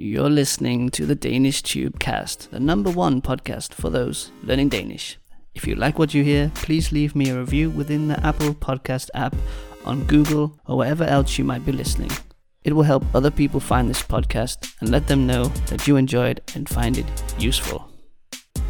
You're listening to the Danish Tube Cast, the number one podcast for those learning Danish. If you like what you hear, please leave me a review within the Apple Podcast app, on Google, or wherever else you might be listening. It will help other people find this podcast and let them know that you enjoy it and find it useful.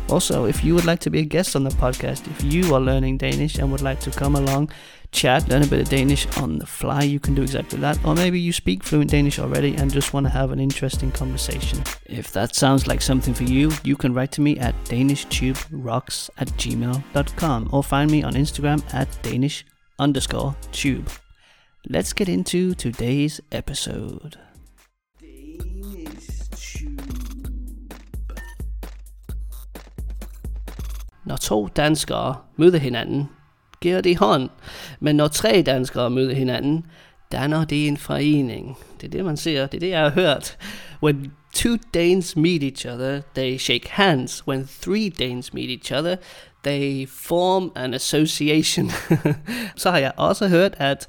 Also, if you would like to be a guest on the podcast, if you are learning Danish and would like to come along, chat, learn a bit of Danish on the fly, you can do exactly that. Or maybe you speak fluent Danish already and just want to have an interesting conversation. If that sounds like something for you, you can write to me at danishtube.rocks at gmail.com or find me on Instagram at danish underscore tube. Let's get into today's episode. Når to danskere møder hinanden, giver de hånd. Men når tre danskere møder hinanden, danner de en forening. Det er det, man ser. Det er det, jeg har hørt. When two Danes meet each other, they shake hands. When three Danes meet each other, they form an association. Så har jeg også hørt, at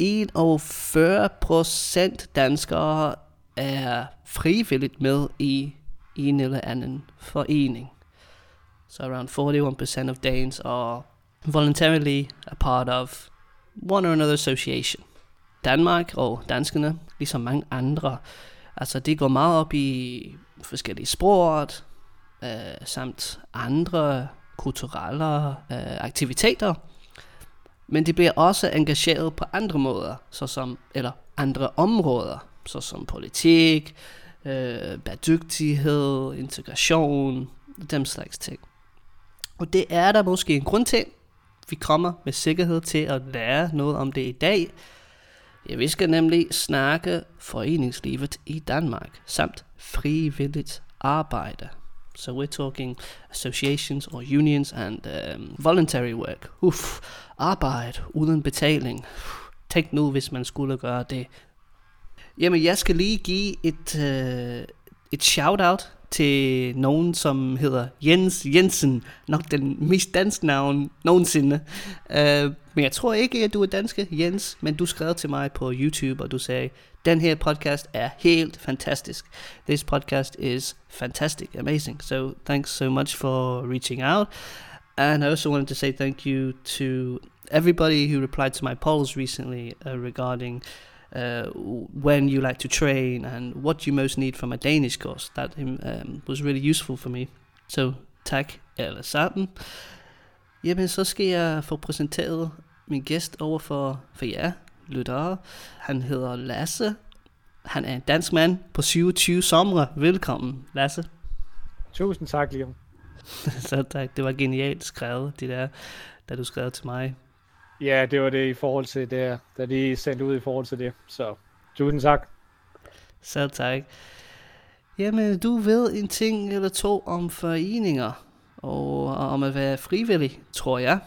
41 procent danskere er frivilligt med i en eller anden forening. So around 41% of Danes are voluntarily a part of one or another association. Danmark og danskerne, ligesom mange andre, altså de går meget op i forskellige sport, øh, samt andre kulturelle øh, aktiviteter. Men de bliver også engageret på andre måder, såsom, eller andre områder, såsom politik, øh, bæredygtighed, integration, dem slags ting. Og det er der måske en grund til. Vi kommer med sikkerhed til at lære noget om det i dag. Ja, vi skal nemlig snakke foreningslivet i Danmark, samt frivilligt arbejde. So we're talking associations or unions and um, voluntary work. Uff, arbejde uden betaling. Tænk nu, hvis man skulle gøre det. Jamen, jeg skal lige give et, uh, et shout-out til nogen, som hedder Jens Jensen. Nok den mest dansk navn nogensinde. Uh, men jeg tror ikke, at du er danske, Jens. Men du skrev til mig på YouTube, og du sagde, den her podcast er helt fantastisk. This podcast is fantastic, amazing. So thanks so much for reaching out. And I also wanted to say thank you to everybody who replied to my polls recently uh, regarding uh, when you like to train and what you most need from a Danish course. That um, was really useful for me. So tak alle sammen. Jamen, så skal jeg få præsenteret min gæst over for, for jer lyttere. Han hedder Lasse. Han er en dansk mand på 27 somre. Velkommen, Lasse. Tusind tak, Liam. så tak. Det var genialt skrevet, det der, da du skrev til mig. Ja, det var det i forhold til det, da de sendte ud i forhold til det. Så tusind tak. Så tak. Jamen, du ved en ting eller to om foreninger, og om at være frivillig, tror jeg.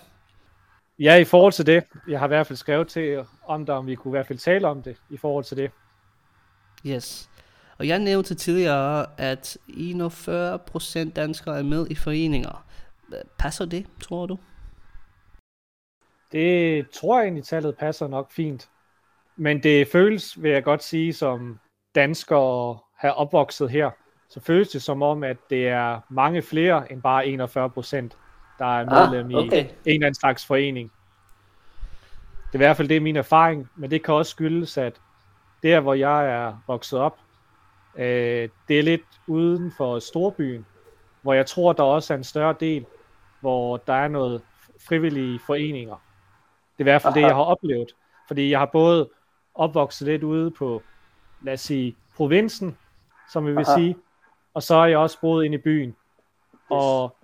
Ja, i forhold til det. Jeg har i hvert fald skrevet til om det, om vi kunne i hvert fald tale om det i forhold til det. Yes. Og jeg nævnte tidligere, at 41% danskere er med i foreninger. Passer det, tror du? Det tror jeg egentlig, tallet passer nok fint. Men det føles, vil jeg godt sige, som danskere har opvokset her, så føles det som om, at det er mange flere end bare 41 procent, der er medlem ah, okay. i en eller anden slags forening. Det er i hvert fald det er min erfaring, men det kan også skyldes, at der, hvor jeg er vokset op, øh, det er lidt uden for storbyen, hvor jeg tror, der også er en større del, hvor der er noget frivillige foreninger. Det er i hvert fald Aha. det, jeg har oplevet. Fordi jeg har både opvokset lidt ude på, lad os sige, provinsen, som vi vil Aha. sige, og så har jeg også boet inde i byen. Yes. Og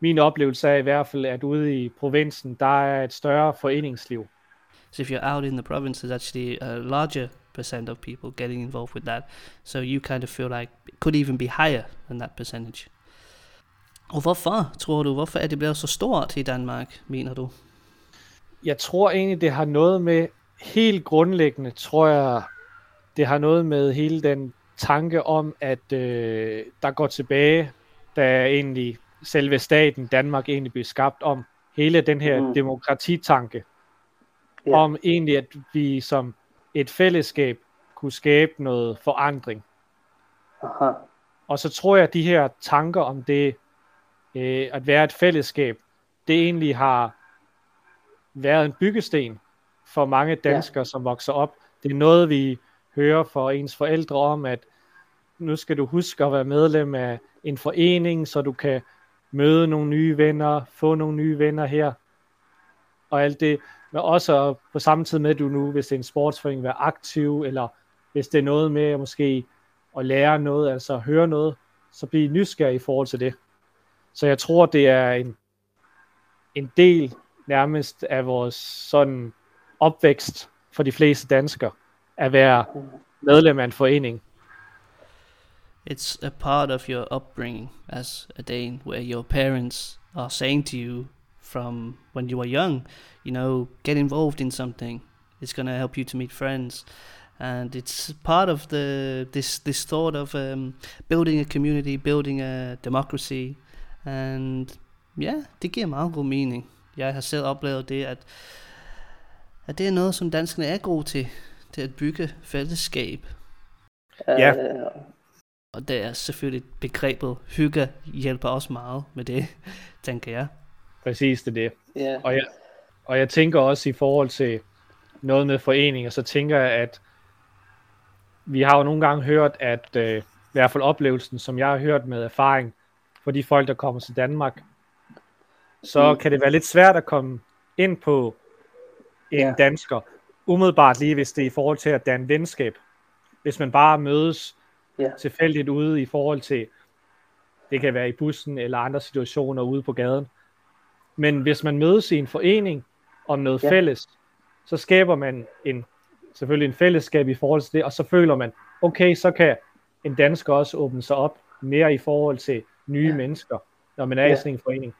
min oplevelse er i hvert fald, at ude i provinsen, der er et større foreningsliv. So if you're out in the province, there's actually a larger percent of people getting involved with that. So you kind of feel like it could even be higher than that percentage. Og hvorfor, tror du, hvorfor er det blevet så stort i Danmark, mener du? Jeg tror egentlig, det har noget med, helt grundlæggende, tror jeg, det har noget med hele den tanke om, at øh, der går tilbage, da egentlig selve staten Danmark egentlig blev skabt om hele den her mm. demokratitanke, ja. om egentlig, at vi som et fællesskab kunne skabe noget forandring. Aha. Og så tror jeg, at de her tanker om det, øh, at være et fællesskab, det egentlig har været en byggesten for mange danskere, ja. som vokser op. Det er noget, vi hører fra ens forældre om, at nu skal du huske at være medlem af en forening, så du kan møde nogle nye venner, få nogle nye venner her, og alt det. Men også på samme tid med, at du nu, hvis det er en sportsforening, være aktiv, eller hvis det er noget med måske at lære noget, altså høre noget, så blive nysgerrig i forhold til det. Så jeg tror, det er en, en del nærmest af vores sådan opvækst for de fleste danskere, at være medlem af en forening. It's a part of your upbringing as a Dane, where your parents are saying to you from when you were young, you know, get involved in something. It's going to help you to meet friends. and it's part of the this this thought of um, building a community, building a democracy, and yeah, det giver meget god mening. Jeg har selv oplevet det, at, at det er noget, som danskerne er gode til, til at bygge fællesskab. Ja. Og det er selvfølgelig begrebet hygge hjælper også meget med det, tænker jeg. Præcis det er det. Ja. Og, jeg, og jeg tænker også i forhold til noget med foreninger, så tænker jeg, at vi har jo nogle gange hørt, at øh, i hvert fald oplevelsen, som jeg har hørt med erfaring for de folk, der kommer til Danmark, så mm. kan det være lidt svært at komme ind på en ja. dansker, umiddelbart lige hvis det er i forhold til at danne venskab. Hvis man bare mødes ja. tilfældigt ude i forhold til, det kan være i bussen eller andre situationer ude på gaden. Men hvis man mødes i en forening om noget ja. fælles, så skaber man en selvfølgelig en fællesskab i forhold til det, og så føler man, okay, så kan en dansker også åbne sig op mere i forhold til nye ja. mennesker, når man er ja. i sådan en forening.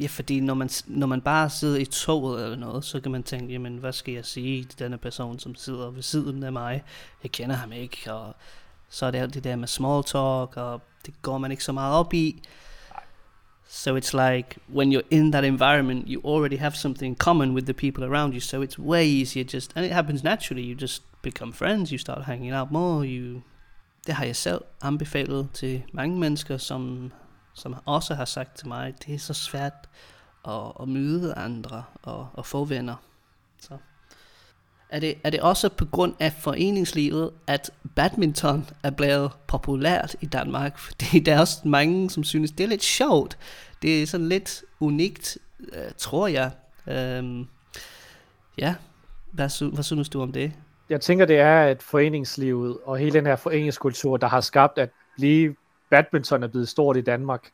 Ja, fordi når man, når man bare sidder i toget eller noget, så kan man tænke, jamen hvad skal jeg sige til denne person, som sidder ved siden af mig? Jeg kender ham ikke, og så er det alt det der med small talk, og det går man ikke så meget op i. So it's like when you're in that environment, you already have something in common with the people around you. So it's way easier just, and it happens naturally. You just become friends. You start hanging out more. You, det har jeg selv anbefalet til mange mennesker, som, som også har sagt til mig, det er så svært at, at møde andre og og få venner. Så. Er det, er det også på grund af foreningslivet, at badminton er blevet populært i Danmark? Fordi der er også mange, som synes, det er lidt sjovt. Det er sådan lidt unikt, øh, tror jeg. Øhm, ja, hvad, hvad synes du om det? Jeg tænker, det er, at foreningslivet og hele den her foreningskultur, der har skabt, at lige badminton er blevet stort i Danmark.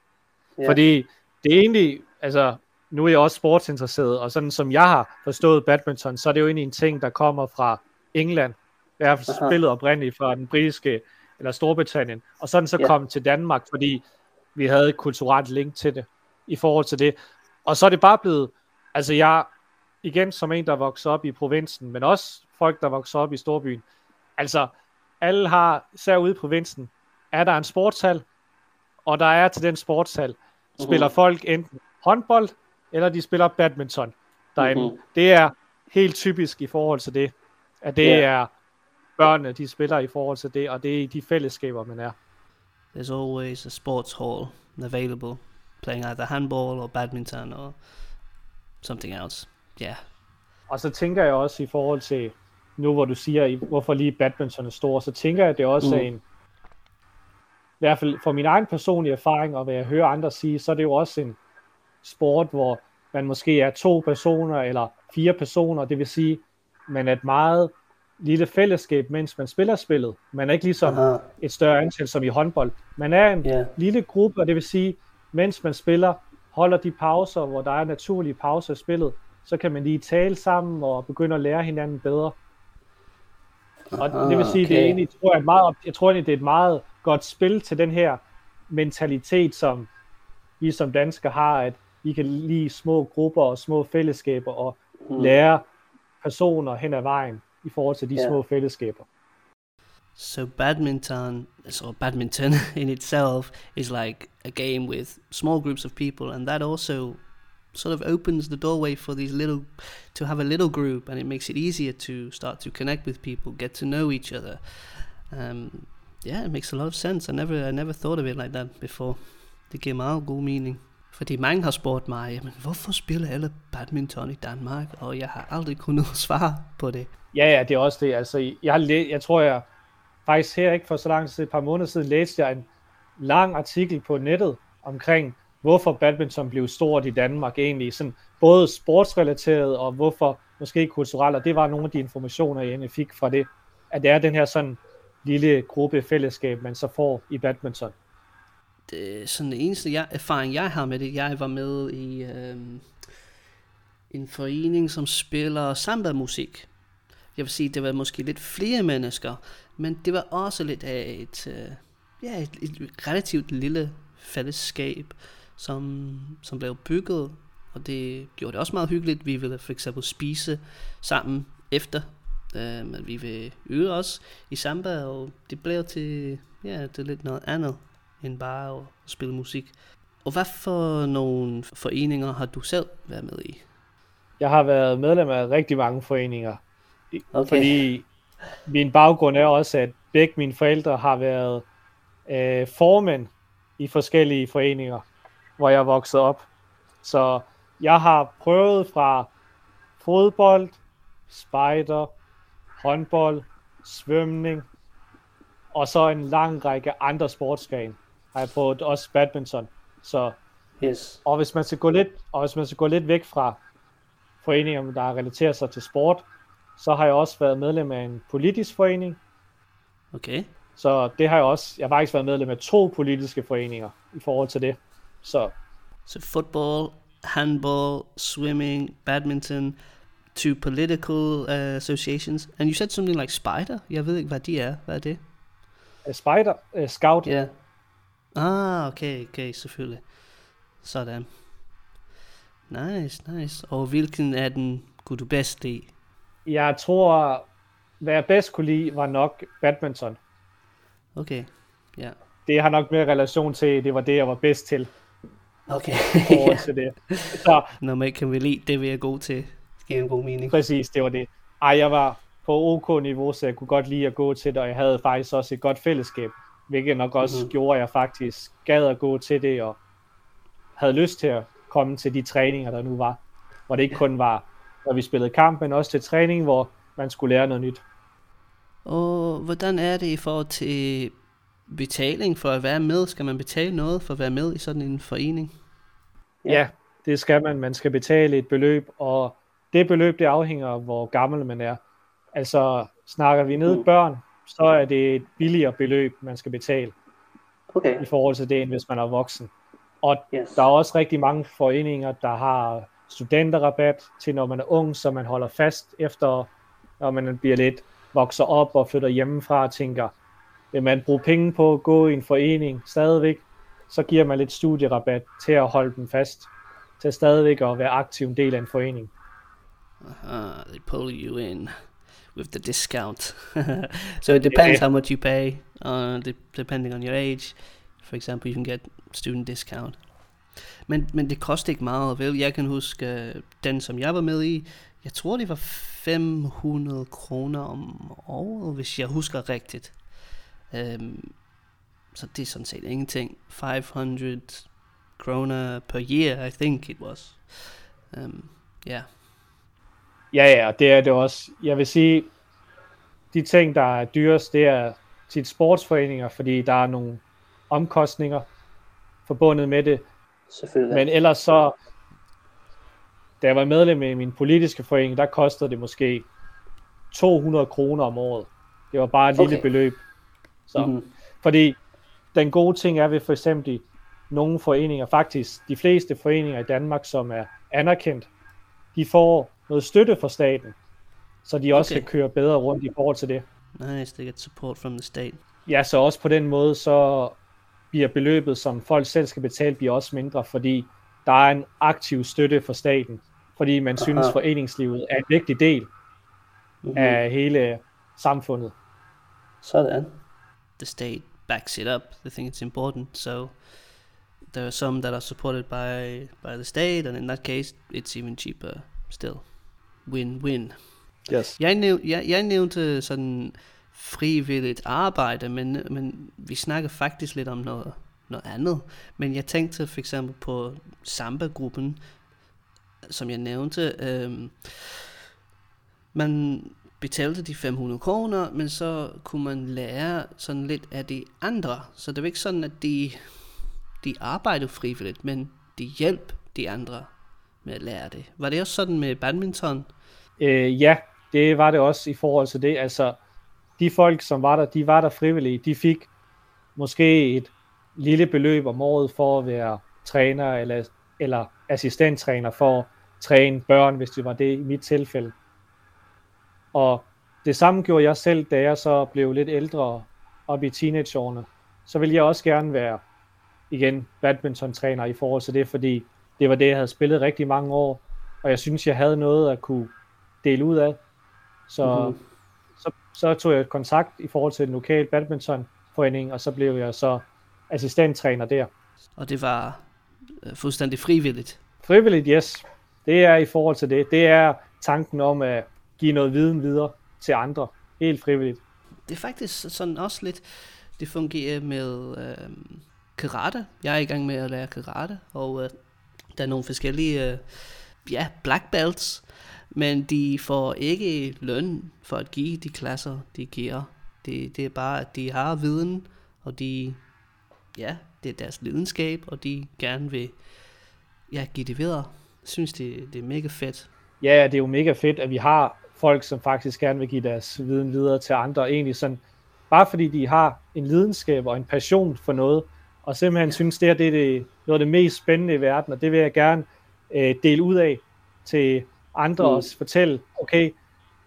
Ja. Fordi det er egentlig, altså nu er jeg også sportsinteresseret, og sådan som jeg har forstået badminton, så er det jo egentlig en ting, der kommer fra England. Det er spillet oprindeligt fra den britiske, eller Storbritannien, og sådan så yeah. kom til Danmark, fordi vi havde et kulturelt link til det, i forhold til det. Og så er det bare blevet, altså jeg, igen som en, der vokser op i provinsen, men også folk, der vokser op i storbyen, altså alle har, især ude i provinsen, er der en sportshal, og der er til den sportshal, spiller uh-huh. folk enten håndbold, eller de spiller badminton derinde. Mm-hmm. Det er helt typisk i forhold til det, at det yeah. er børnene, de spiller i forhold til det, og det er i de fællesskaber, man er. There's always a sports hall available, playing either handball or badminton or something else. Yeah. Og så tænker jeg også i forhold til, nu hvor du siger, hvorfor lige badminton er stor, så tænker jeg, at det også mm. er en, i hvert fald for min egen personlige erfaring, og hvad jeg hører andre sige, så er det jo også en, sport, hvor man måske er to personer eller fire personer, det vil sige, man er et meget lille fællesskab, mens man spiller spillet. Man er ikke ligesom Aha. et større antal som i håndbold. Man er en yeah. lille gruppe, og det vil sige, mens man spiller, holder de pauser, hvor der er naturlige pauser i spillet, så kan man lige tale sammen og begynde at lære hinanden bedre. Og Aha, det vil sige, okay. det er egentlig, tror jeg, meget, jeg tror egentlig, det er et meget godt spil til den her mentalitet, som vi som danskere har, at vi kan lide små grupper og små fællesskaber og mm. lære personer hen ad vejen i forhold til de yeah. små fællesskaber. So badminton, so badminton in itself is like a game with small groups of people, and that also sort of opens the doorway for these little to have a little group, and it makes it easier to start to connect with people, get to know each other. Um, Yeah, it makes a lot of sense. I never, I never thought of it like that before. Det giver meget god mening. Fordi mange har spurgt mig, jamen, hvorfor spiller alle badminton i Danmark? Og jeg har aldrig kunnet svare på det. Ja, ja, det er også det. Altså, jeg, har læ- jeg tror, jeg faktisk her ikke for så lang tid, et par måneder siden, læste jeg en lang artikel på nettet omkring, hvorfor badminton blev stort i Danmark egentlig. Sådan både sportsrelateret og hvorfor måske kulturelt, og det var nogle af de informationer, jeg egentlig fik fra det, at det er den her sådan lille gruppe fællesskab, man så får i badminton. Det er sådan den eneste jeg, erfaring, jeg har med det. Jeg var med i øh, en forening, som spiller samba-musik. Jeg vil sige, det var måske lidt flere mennesker, men det var også lidt af et, øh, ja, et, et relativt lille fællesskab, som, som blev bygget, og det gjorde det også meget hyggeligt. Vi ville for eksempel spise sammen efter, øh, men vi vil øve os i samba, og det blev til, ja, det er lidt noget andet end bare at spille musik. Og hvad for nogle foreninger har du selv været med i? Jeg har været medlem af rigtig mange foreninger, Okay. fordi min baggrund er også, at begge mine forældre har været øh, formænd i forskellige foreninger, hvor jeg vokset op. Så jeg har prøvet fra fodbold, spejder, håndbold, svømning, og så en lang række andre sportsgrene. Har jeg prøvet også badminton. Så, Yes. og hvis man skal gå lidt, og hvis man skal gå lidt væk fra foreninger, der relaterer sig til sport, så har jeg også været medlem af en politisk forening. Okay. Så det har jeg også, jeg har faktisk været medlem af to politiske foreninger i forhold til det. Så So football, handball, swimming, badminton, to political uh, associations. And you said something like spider? Jeg ved ikke, hvad de er. Hvad er det? uh, spider, uh, scout, Ja. Ah, okay, okay, selvfølgelig. Sådan. Nice, nice. Og hvilken af den kunne du bedst lide? jeg tror, hvad jeg bedst kunne lide, var nok badminton. Okay, ja. Det har nok mere relation til, det var det, jeg var bedst til Okay. forhold til det. Så Normalt kan vi lide det, vi er gode til. Det giver en god mening. præcis, det var det. Ej, jeg var på OK-niveau, så jeg kunne godt lide at gå til det, og jeg havde faktisk også et godt fællesskab, hvilket nok også Mhm. mm-hmm. gjorde, at jeg faktisk gad at gå til det, og havde lyst til at komme til de træninger, der nu var. Hvor det ikke kun var, når vi spillede kamp, men også til træning, hvor man skulle lære noget nyt. Og hvordan er det i forhold til betaling for at være med? Skal man betale noget for at være med i sådan en forening? Ja. ja, det skal man. Man skal betale et beløb, og det beløb, det afhænger af, hvor gammel man er. Altså, snakker vi ned Mm. børn, så er det et billigere beløb, man skal betale Okay, i forhold til det, end hvis man er voksen. Og yes. der er også rigtig mange foreninger, der har studenterrabat til, når man er ung, så man holder fast efter, når man bliver lidt vokser op og flytter hjemmefra og tænker, vil man bruge penge på at gå i en forening stadigvæk, så giver man lidt studierabat til at holde dem fast, til stadigvæk at være aktiv en del af en forening. Uh, they pull you in with the discount. so it depends how much you pay, uh, de- depending on your age. For example, you can get student discount. Men, men det koster ikke meget, vel? Jeg kan huske, øh, den som jeg var med i, jeg tror det var 500 kroner om året, hvis jeg husker rigtigt. Um, så det er sådan set ingenting. 500 kroner per year, I think it was. Um, yeah. Ja, ja, og det er det også. Jeg vil sige, de ting, der er dyrest, det er tit sportsforeninger, fordi der er nogle omkostninger forbundet med det. Selvfølgelig. Men ellers så, da jeg var medlem i min politiske forening, der kostede det måske 200 kroner om året. Det var bare et lille Okay. beløb. Så, Mhm. Fordi den gode ting er ved for eksempel nogle foreninger, faktisk de fleste foreninger i Danmark, som er anerkendt, de får noget støtte fra staten, så de også Okay. kan køre bedre rundt i forhold til det. Nice, they get support from the state. Ja, så også på den måde, så bliver beløbet, som folk selv skal betale, bliver også mindre, fordi der er en aktiv støtte fra staten, fordi man synes, Aha. foreningslivet er en vigtig del Mhm. af hele samfundet. Sådan. The state backs it up. They think it's important. So there are some that are supported by by the state, and in that case, it's even cheaper still. Win-win. Yes. Jeg, næv, jeg, jeg nævnte sådan frivilligt arbejde, men, men vi snakker faktisk lidt om noget, noget andet. Men jeg tænkte for eksempel på Samba-gruppen, som jeg nævnte. Øhm, man betalte de 500 kroner, men så kunne man lære sådan lidt af de andre. Så det var ikke sådan, at de, de arbejdede frivilligt, men de hjalp de andre med at lære det. Var det også sådan med badminton? Øh, ja, det var det også i forhold til det. Altså, de folk, som var der, de var der frivillige. De fik måske et lille beløb om året for at være træner eller, eller assistenttræner for at træne børn, hvis det var det i mit tilfælde. Og det samme gjorde jeg selv, da jeg så blev lidt ældre op i teenageårene. Så ville jeg også gerne være igen badminton-træner i forhold til det, fordi det var det, jeg havde spillet rigtig mange år, og jeg synes, jeg havde noget at kunne dele ud af. Så, mm-hmm. så, så tog jeg kontakt i forhold til den lokale badmintonforening, og så blev jeg så assistenttræner der. Og det var øh, fuldstændig frivilligt? Frivilligt, yes. Det er i forhold til det. Det er tanken om at give noget viden videre til andre. Helt frivilligt. Det er faktisk sådan også lidt, det fungerer med øh, karate. Jeg er i gang med at lære karate, og øh, der er nogle forskellige, øh, ja, black belts, men de får ikke løn for at give de klasser, de giver. Det, det er bare, at de har viden, og de, ja, det er deres lidenskab, og de gerne vil ja, give det videre. Jeg synes, det, det er mega fedt. Ja, det er jo mega fedt, at vi har folk, som faktisk gerne vil give deres viden videre til andre. Egentlig sådan, bare fordi de har en lidenskab og en passion for noget, og simpelthen synes, det her det er det, noget af det mest spændende i verden, og det vil jeg gerne øh, dele ud af til andre mm. også. Fortælle, okay,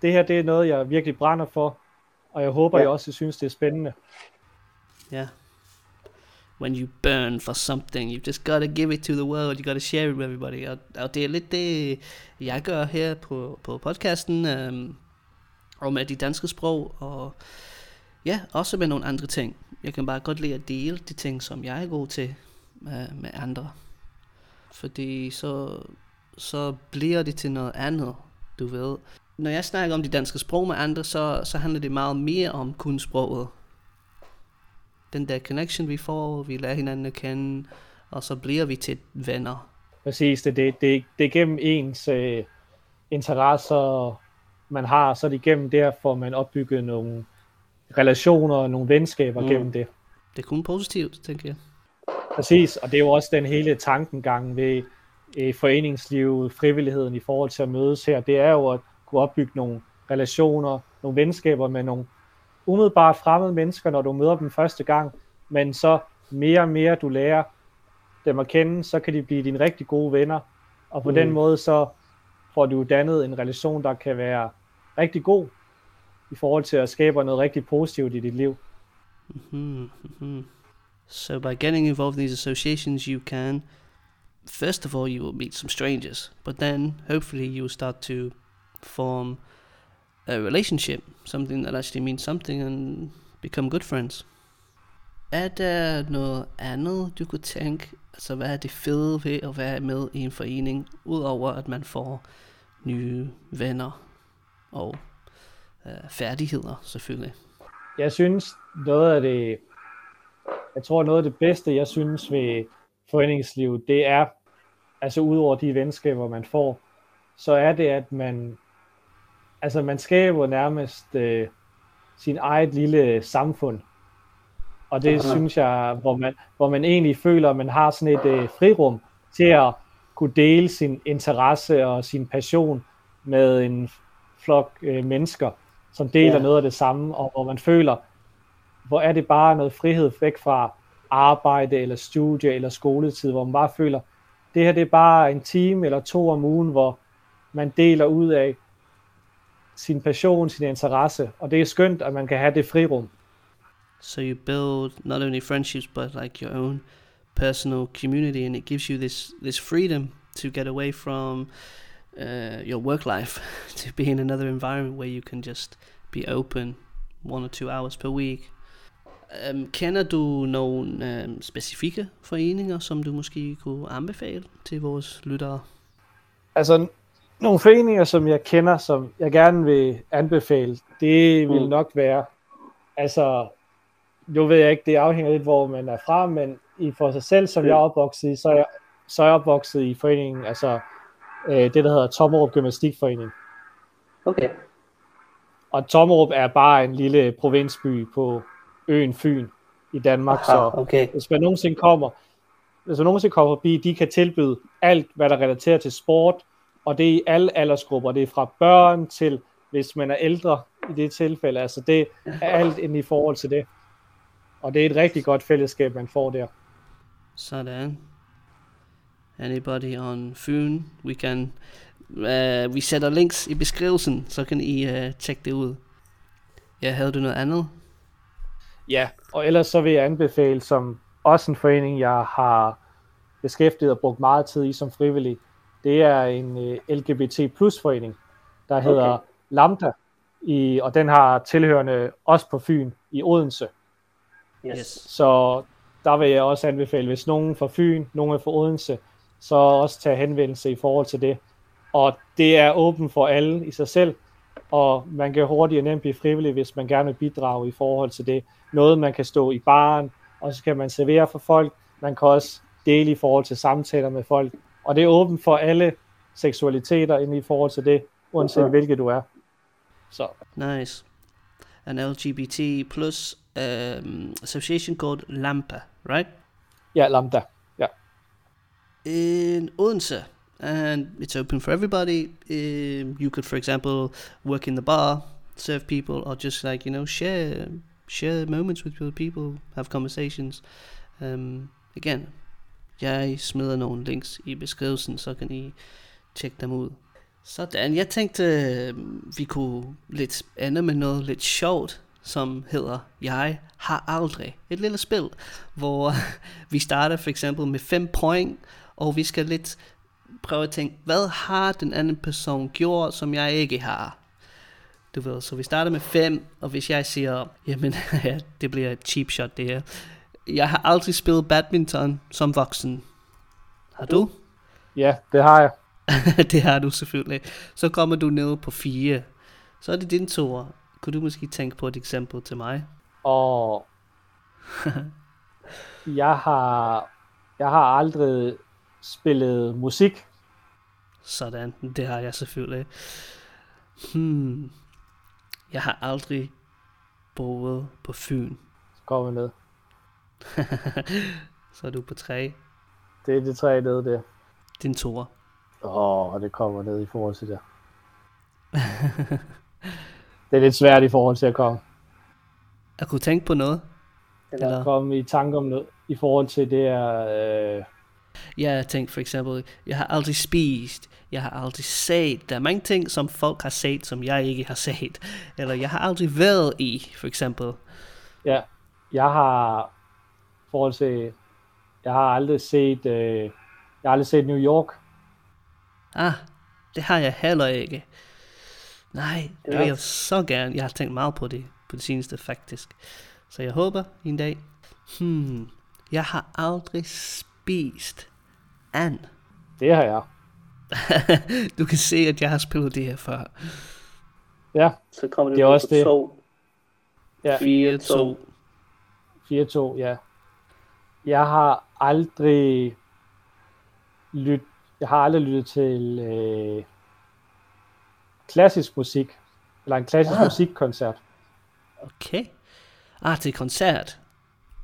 det her det er noget, jeg virkelig brænder for, og jeg håber, ja. jeg også synes, det er spændende. Ja. When you burn for something, you just gotta give it to the world, you gotta share it with everybody. Og, og det er lidt det, jeg gør her på, på podcasten, øhm, og med de danske sprog, og ja, også med nogle andre ting. Jeg kan bare godt lide at dele de ting, som jeg er god til med, med andre. Fordi så, så bliver det til noget andet, du ved. Når jeg snakker om de danske sprog med andre, så, så handler det meget mere om kun sproget. Den der connection, vi får, vi lærer hinanden at kende, og så bliver vi til venner. Præcis, det, det, det, det er gennem ens øh, interesser, man har, så det gennem der, får man opbygget nogle relationer og nogle venskaber mm. gennem det. Det er kun positivt, tænker jeg. Præcis, og det er jo også den hele tankengang ved øh, foreningslivet, frivilligheden i forhold til at mødes her. Det er jo at kunne opbygge nogle relationer, nogle venskaber med nogle umiddelbart fremmede mennesker, når du møder dem første gang, men så mere og mere du lærer dem at kende, så kan de blive dine rigtig gode venner, og på mm. den måde så får du dannet en relation, der kan være rigtig god, i forhold til at skabe noget rigtig positivt i dit liv. Mm-hmm, mm-hmm. So by getting involved in these associations, you can, first of all, you will meet some strangers, but then hopefully you will start to form a relationship, something that actually means something, and become good friends. Er der noget andet, du kunne tænke, altså hvad er det fede ved at være med i en forening, udover at man får nye venner og øh, færdigheder selvfølgelig. Jeg synes, noget af det, jeg tror noget af det bedste, jeg synes ved foreningslivet, det er, altså udover de venskaber, man får, så er det, at man, altså man skaber nærmest øh, sin eget lille samfund. Og det Aha. synes jeg, hvor man, hvor man egentlig føler, at man har sådan et øh, frirum til at kunne dele sin interesse og sin passion med en flok øh, mennesker som deler ja. noget af det samme, og hvor man føler, hvor er det bare noget frihed væk fra arbejde, eller studie, eller skoletid, hvor man bare føler, det her det er bare en time eller to om ugen, hvor man deler ud af sin passion, sin interesse, og det er skønt, at man kan have det frirum. So you build not only friendships, but like your own personal community, and it gives you this this freedom to get away from uh, your work life to be in another environment where you can just be open one or two hours per week. Um, kender du nogle um, specifikke foreninger, som du måske kunne anbefale til vores lyttere? Altså, nogle foreninger, som jeg kender, som jeg gerne vil anbefale, det vil mm. nok være Altså, nu ved jeg ikke, det afhænger lidt, hvor man er fra, men i for sig selv, som jeg er opvokset i, så er jeg, så er jeg opvokset i foreningen, altså øh, det, der hedder Tommerup Gymnastikforening. Okay. Og Tommerup er bare en lille provinsby på øen Fyn i Danmark, Aha, så okay. hvis man nogensinde kommer, hvis man nogensinde kommer forbi, de kan tilbyde alt, hvad der relaterer til sport, og det er i alle aldersgrupper. Det er fra børn til, hvis man er ældre i det tilfælde. Altså det er alt ind i forhold til det. Og det er et rigtig godt fællesskab, man får der. Sådan. Anybody on Fyn, we can... Uh, vi sætter links i beskrivelsen, så kan I uh, tjekke det ud. Ja, havde du noget andet? Ja, og ellers så vil jeg anbefale, som også en forening, jeg har beskæftiget og brugt meget tid i som frivillig, det er en uh, LGBT plus forening, der hedder Okay. Lambda, i, og den har tilhørende også på Fyn i Odense. Yes. Så der vil jeg også anbefale, hvis nogen fra Fyn, nogen fra Odense, så også tage henvendelse i forhold til det. Og det er åbent for alle i sig selv, og man kan hurtigt og nemt blive frivillig, hvis man gerne vil bidrage i forhold til det. Noget, man kan stå i baren, og så kan man servere for folk. Man kan også dele i forhold til samtaler med folk. Og det er åbent for alle seksualiteter inden i forhold til det, uanset Okay. hvilket du er. Så Nice. An LGBT plus um, association called LAMPA, right? ja, lambda. In Odense, and it's open for everybody. Um, you could, for example, work in the bar, serve people, or just like you know share share moments with other people, have conversations. Um, again, jeg smider nogle links i beskrivelsen, så kan I tjekke dem ud. Sådan, jeg tænkte, øh, vi kunne lidt ende med noget lidt sjovt, som hedder Jeg har aldrig. Et lille spil, hvor vi starter for eksempel med 5 point, og vi skal lidt prøve at tænke, hvad har den anden person gjort, som jeg ikke har? Du ved, så vi starter med 5, og hvis jeg siger, jamen, ja, det bliver et cheap shot det her. Jeg har aldrig spillet badminton som voksen. Har du? ja, det har jeg. det har du selvfølgelig. Så kommer du ned på 4. Så er det din tur. Kunne du måske tænke på et eksempel til mig? Og jeg har jeg har aldrig spillet musik. Sådan, det har jeg selvfølgelig. Hmm. Jeg har aldrig boet på Fyn. Så kommer vi ned. Så er du på 3. Det er det tre nede der. Din tur. Åh, og det kommer ned i forhold til det. det er lidt svært i forhold til at komme, Jeg kunne tænke på noget. Eller, Eller, komme i tanke om noget i forhold til det er... Øh, jeg tænkte for eksempel, jeg har aldrig spist. Jeg har aldrig set. Der er mange ting, som folk har set, som jeg ikke har set. Eller jeg har aldrig været i, for eksempel. ja, jeg har forhold til... Jeg har aldrig set... Øh, jeg har aldrig set New York. Ah, det har jeg heller ikke. Nej, det Ja. vil jeg så gerne. Jeg har tænkt meget på det på det seneste faktisk. Så jeg håber en dag. Hmm, jeg har aldrig spist and. Det har jeg. du kan se, at jeg har spillet det her før. Ja, så kommer det, Det er også det. to. Ja. 4, 2. 4-2, ja. Jeg har aldrig lyt, jeg har aldrig lyttet til øh, klassisk musik, eller en klassisk Ah. musikkoncert. Okay. Ah, til koncert.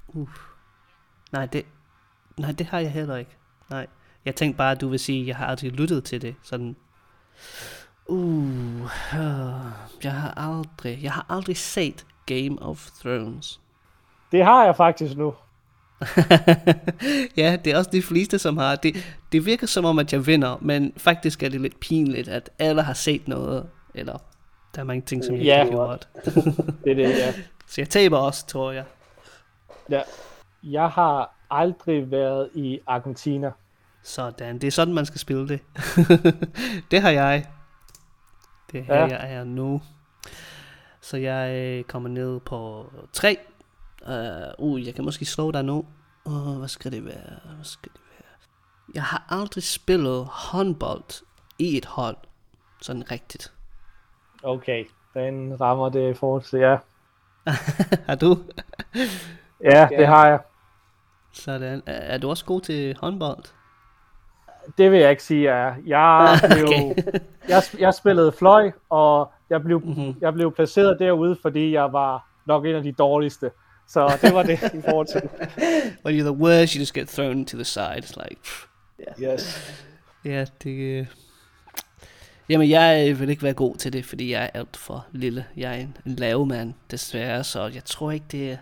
Uh. Nej, det, nej, det har jeg heller ikke. Nej. Jeg tænkte bare, at du vil sige, at jeg har aldrig lyttet til det. Sådan. Uh, uh, jeg har aldrig, jeg har aldrig set Game of Thrones. Det har jeg faktisk nu. ja, det er også de fleste, som har. Det, det virker som om, at jeg vinder, men faktisk er det lidt pinligt, at alle har set noget, eller der er mange ting, som jeg Ja. ikke har gjort. Det er det, ja. Så jeg taber også, tror jeg. ja. Jeg har aldrig været i Argentina. Sådan, det er sådan, man skal spille det. det har jeg. Det er her, Ja. jeg er nu. Så jeg kommer ned på 3. Uh, uh, jeg kan måske slå dig nu. Uh, hvad skal det være? Hvad skal det være? Jeg har aldrig spillet håndbold i et hold. Sådan rigtigt. Okay, den rammer det i forhold til, ja. har du? Ja, det har jeg. Sådan. Er, er du også god til håndbold? Det vil jeg ikke sige, jeg er. Jeg, blev, Okay. jeg, jeg spillede fløj, og jeg blev, Mhm. jeg blev placeret derude, fordi jeg var nok en af de dårligste. Så det var det i forhold til. When you're the worst, you just get thrown to the side. It's like, pff, Yes. ja, det... øh. Jamen, jeg øh, vil ikke være god til det, fordi jeg er alt for lille. Jeg er en, en lav mand, desværre, så jeg tror ikke, det er...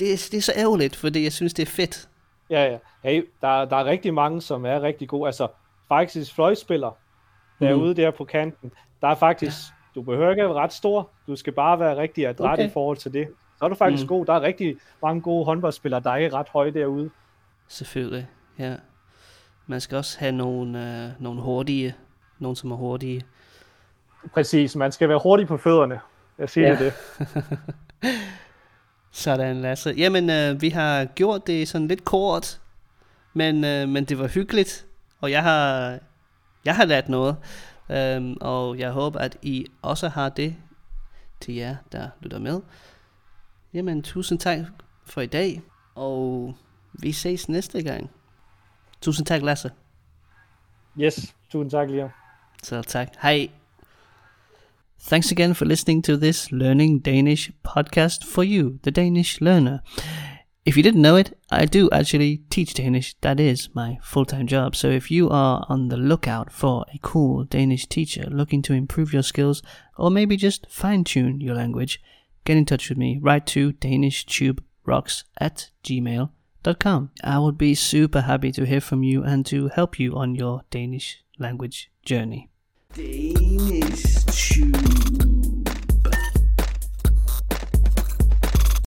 Det er, det er så ærgerligt, fordi jeg synes, det er fedt. Ja, ja. Hey, der, der er rigtig mange, som er rigtig gode. Altså, faktisk fløjspiller derude der på kanten. Der er faktisk, du behøver ikke at være ret stor. Du skal bare være rigtig adræt Okay. i forhold til det. Så er du faktisk Mm. mm. god. Der er rigtig mange gode håndboldspillere, der er ikke ret høje derude. Selvfølgelig, ja. Man skal også have nogle, øh, nogle hurtige, nogen som er hurtige. Præcis, man skal være hurtig på fødderne. Jeg siger ja. det. Sådan, Lasse. Jamen, øh, vi har gjort det sådan lidt kort, men, øh, men det var hyggeligt, og jeg har, jeg har lært noget, øhm, og jeg håber, at I også har det til jer, der lytter med. Jamen, tusind tak for i dag, og vi ses næste gang. Tusind tak, Lasse. Yes, tusind tak, Liam. Selv tak. Hej. Thanks again for listening to this Learning Danish podcast for you, the Danish learner. If you didn't know it, I do actually teach Danish. That is my full time job. So if you are on the lookout for a cool Danish teacher looking to improve your skills or maybe just fine tune your language, get in touch with me. Write to danishtube.rocks at gmail.com. I would be super happy to hear from you and to help you on your Danish language journey. Danish to